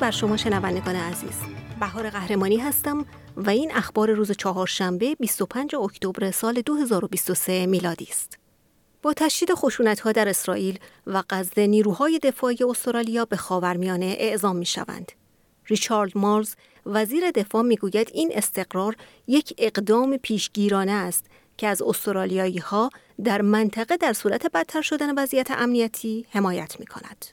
بر شما شنوندگان عزیز بهار قهرمانی هستم و این اخبار روز چهارشنبه 25 اکتبر سال 2023 میلادی است با تشدید ها در اسرائیل و غزه نیروهای دفاعی استرالیا به خاورمیانه اعزام می شوند. ریچارد مارز وزیر دفاع می‌گوید این استقرار یک اقدام پیشگیرانه است که از استرالیایی ها در منطقه در صورت بدتر شدن وضعیت امنیتی حمایت می کند.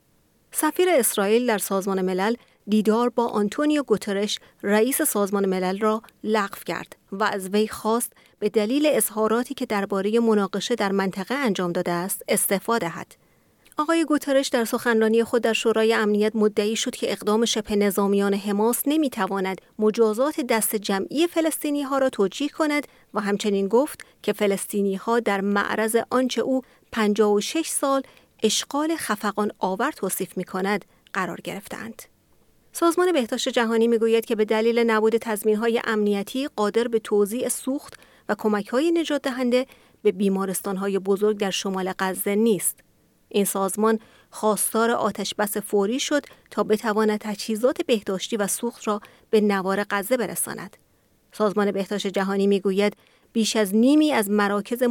سفیر اسرائیل در سازمان ملل دیدار با آنتونیو گوترش رئیس سازمان ملل را لغو کرد و از وی خواست به دلیل اظهاراتی که درباره مناقشه در منطقه انجام داده است استعفا دهد. آقای گوترش در سخنرانی خود در شورای امنیت مدعی شد که اقدام شبه نظامیان حماس نمی‌تواند مجازات دست جمعی فلسطینی ها را توجیه کند و همچنین گفت که فلسطینی ها در معرض آنچه او 56 سال اشغال خفقان آور توصیف می کند قرار گرفتند. سازمان بهداشت جهانی می‌گوید که به دلیل نبود های امنیتی قادر به توزیع سوخت و های نجات دهنده به های بزرگ در شمال غزه نیست. این سازمان خواستار آتش بس فوری شد تا بتواند تجهیزات بهداشتی و سوخت را به نوار غزه برساند. سازمان بهداشت جهانی می‌گوید بیش از نیمی از مراکز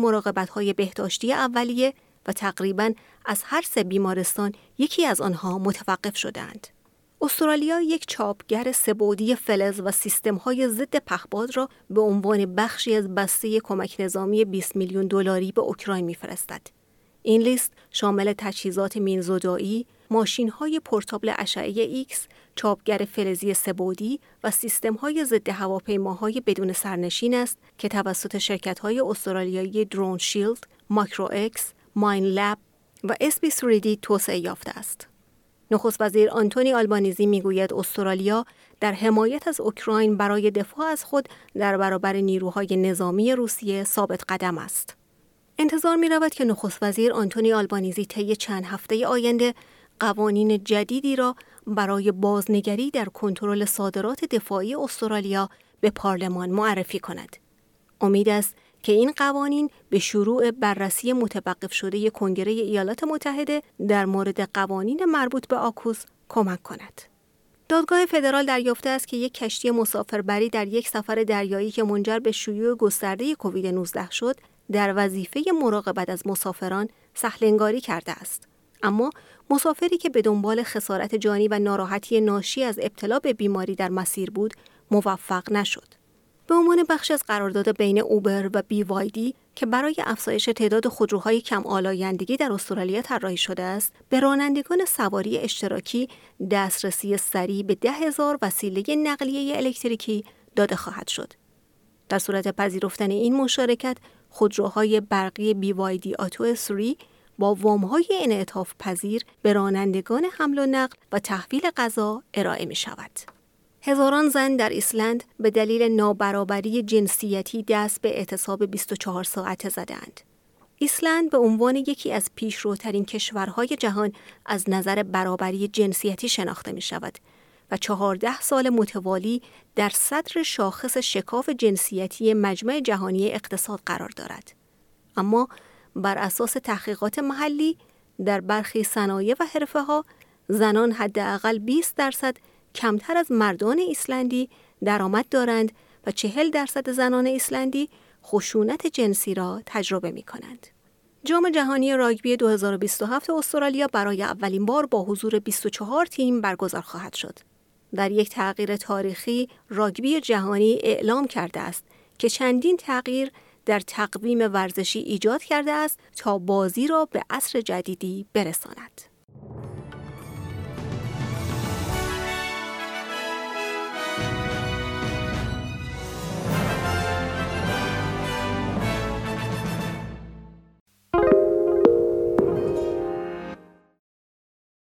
های بهداشتی اولیه و تقریبا از هر سه بیمارستان یکی از آنها متوقف شدند. استرالیا یک چاپگر سه‌بعدی فلز و های ضد پهپاد را به عنوان بخشی از بسته کمک نظامی 20 میلیون دلاری به اوکراین میفرستد. این لیست شامل تجهیزات مین‌زدایی، ماشین های portable اشعه ایکس، چاپگر فلزی سه‌بعدی و سیستم های ضد هواپیماهای بدون سرنشین است که توسط شرکت های استرالیایی DroneShield، Micro-X، Minelab و SPEE3D توسعه یافته است. نخست وزیر آنتونی آلبانیزی می‌گوید استرالیا در حمایت از اوکراین برای دفاع از خود در برابر نیروهای نظامی روسیه ثابت قدم است. انتظار می رود که نخست وزیر آنتونی آلبانیزی طی چند هفته آینده قوانین جدیدی را برای بازنگری در کنترل صادرات دفاعی استرالیا به پارلمان معرفی کند. امید است که این قوانین به شروع بررسی متوقف شده کنگره ایالات متحده در مورد قوانین مربوط به آکوس کمک کند. دادگاه فدرال دریافته است که یک کشتی مسافربری در یک سفر دریایی که منجر به شیوع گسترده کووید 19 شد در وظیفه مراقبت از مسافران سهلنگاری کرده است. اما مسافری که به دنبال خسارت جانی و ناراحتی ناشی از ابتلا به بیماری در مسیر بود موفق نشد. به عنوان بخش از قرارداد بین Uber و BYD که برای افزایش تعداد خودروهای کم آلایندگی در استرالیا طراحی شده است، به رانندگان سواری اشتراکی دسترسی سریع به ده هزار وسیله نقلیه الکتریکی داده خواهد شد. در صورت پذیرفتن این مشارکت، خودروهای برقی BYD Atto 3 با وامهای انعطاف پذیر به رانندگان حمل و نقل و تحویل غذا ارائه می شود. هزاران زن در ایسلند به دلیل نابرابری جنسیتی دست به اعتصاب 24 ساعته زدند. ایسلند به عنوان یکی از پیشروترین کشورهای جهان از نظر برابری جنسیتی شناخته می شود و چهارده سال متوالی در صدر شاخص شکاف جنسیتی مجمع جهانی اقتصاد قرار دارد. اما بر اساس تحقیقات محلی در برخی صنایع و حرفه ها زنان حداقل 20 درصد کمتر از مردان ایسلندی درآمد دارند و چهل درصد زنان ایسلندی خشونت جنسی را تجربه می کنند. جام جهانی راگبی 2027 استرالیا برای اولین بار با حضور 24 تیم برگزار خواهد شد. در یک تغییر تاریخی راگبی جهانی اعلام کرده است که چندین تغییر در تقویم ورزشی ایجاد کرده است تا بازی را به عصر جدیدی برساند.